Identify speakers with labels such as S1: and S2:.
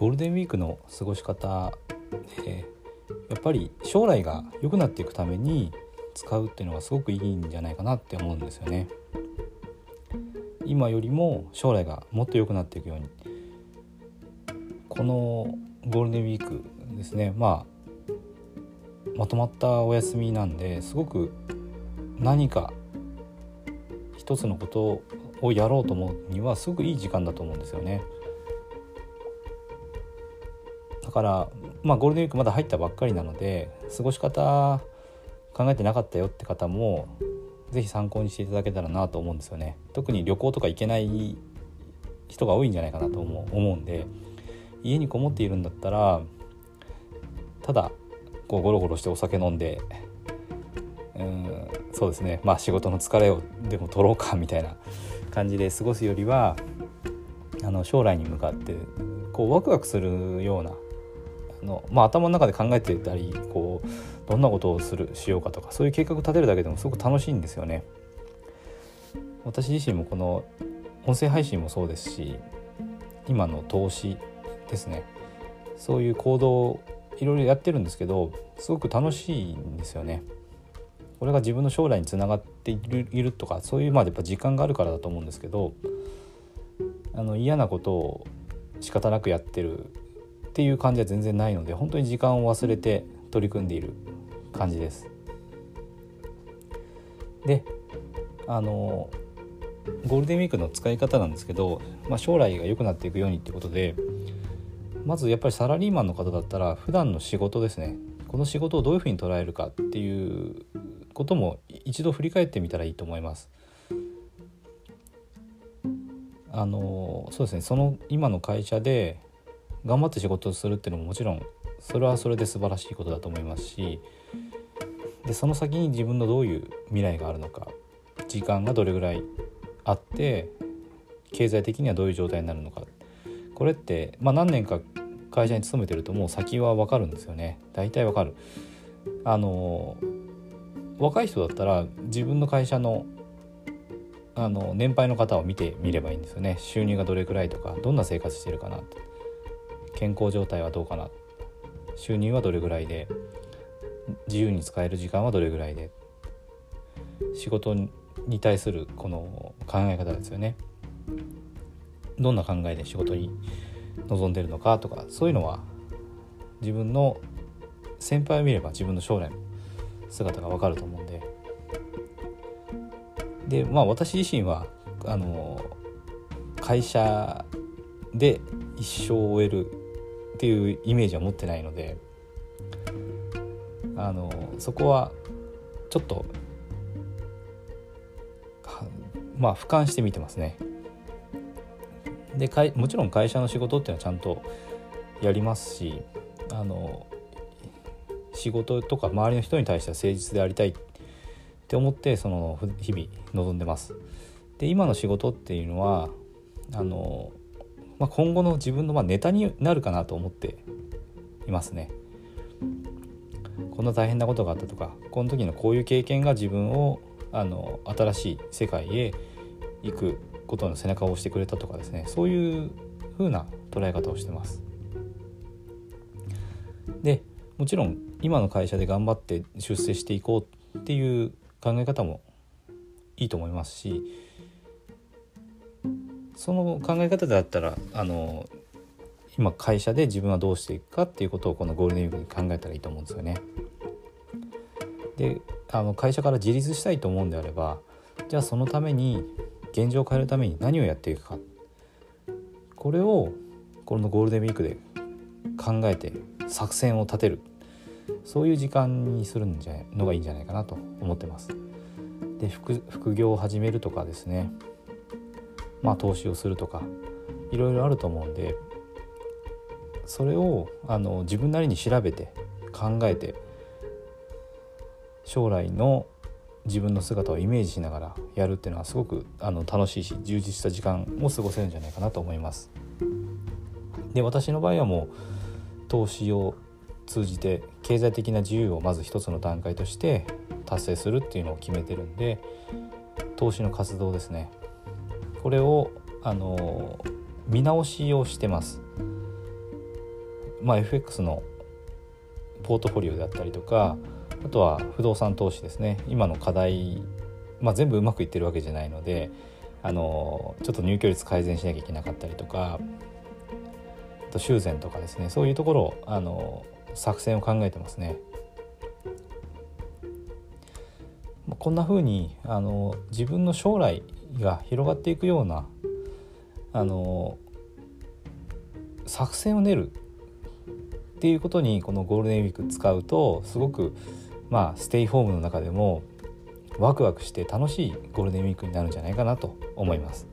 S1: ゴールデンウィークの過ごし方でやっぱり将来が良くなっていくために使うっていうのがすごくいいんじゃないかなって思うんですよね。今よりも将来がもっと良くなっていくようにこのゴールデンウィークですねまあまとまったお休みなんですごく何か一つのことをやろうと思うにはすごくいい時間だと思うんですよね。だからまあゴールデンウィークまだ入ったばっかりなので過ごし方考えてなかったよって方も是非参考にしていただけたらなと思うんですよね。特に旅行とか行けない人が多いんじゃないかなと思う思うんで家にこもっているんだったらただこうゴロゴロしてお酒飲んでうんそうですねまあ仕事の疲れをでも取ろうかみたいな感じで過ごすよりはあの将来に向かってこうワクワクするようなの、まあ、頭の中で考えてたりこうどんなことをするしようかとかそういう計画立てるだけでもすごく楽しいんですよね。私自身もこの音声配信もそうですし今の投資ですねそういう行動をいろいろやってるんですけどすごく楽しいんですよね。これが自分の将来につながっているいるとかそういうまあやっぱ時間があるからだと思うんですけどあの嫌なことを仕方なくやってるっていう感じは全然ないので本当に時間を忘れて取り組んでいる感じです。であのゴールデンウィークの使い方なんですけど、まあ、将来が良くなっていくようにってことでまずやっぱりサラリーマンの方だったら普段の仕事ですねこの仕事をどういうふうに捉えるかっていうことも一度振り返ってみたらいいと思います。あのそうですねその今の会社で頑張って仕事をするっていうのももちろんそれはそれで素晴らしいことだと思いますしでその先に自分のどういう未来があるのか時間がどれぐらいあって経済的にはどういう状態になるのか。これって、まあ、何年か会社に勤めてるともう先は分かるんですよね。大体分かる。あの若い人だったら自分の会社のあの年配の方を見てみればいいんですよね。収入がどれくらいとかどんな生活してるかな健康状態はどうかな？収入はどれぐらいで？自由に使える時間はどれぐらいで？仕事に対するこの考え方ですよね。どんな考えで仕事に臨んでるのかとかそういうのは自分の先輩を見れば自分の将来の姿が分かると思うんで。でまあ私自身はあの会社で一生を終えるっていうイメージは持ってないのであのそこはちょっとまあ俯瞰して見てますね。でかいもちろん会社の仕事っていうのはちゃんとやりますしあの仕事とか周りの人に対しては誠実でありたいって思ってその日々臨んでます。で今の仕事っていうのはあの、まあ、今後の自分のまあネタになるかなと思っていますね。こんな大変なことがあったとかこの時のこういう経験が自分をあの新しい世界へ行くことの背中を押してくれたとかですねそういう風な捉え方をしてます。でもちろん今の会社で頑張って出世していこうっていう考え方もいいと思いますしその考え方だったらあの今会社で自分はどうしていくかっていうことをこのゴールデンウィークに考えたらいいと思うんですよね。であの会社から自立したいと思うんであればじゃあそのために現状を変えるために何をやっていくかこれをこのゴールデンウィークで考えて作戦を立てるそういう時間にするんじゃのがいいんじゃないかなと思ってます。で副副業を始めるとかですねまあ投資をするとかいろいろあると思うんでそれをあの自分なりに調べて考えて将来の自分の姿をイメージしながらやるっていうのはすごくあの楽しいし充実した時間も過ごせるんじゃないかなと思います。で私の場合はもう投資を通じて経済的な自由をまず一つの段階として達成するっていうのを決めてるんで投資の活動ですねこれをあの見直しをしてます。まあ、FX のポートフォリオであったりとかあとは不動産投資ですね。今の課題、まあ、全部うまくいってるわけじゃないのであのちょっと入居率改善しなきゃいけなかったりとかあと修繕とかですね。そういうところあの作戦を考えてますね。こんな風にあに自分の将来が広がっていくようなあの作戦を練るっていうことにこのゴールデンウィーク使うとすごくまあステイホームの中でもワクワクして楽しいゴールデンウィークになるんじゃないかなと思います。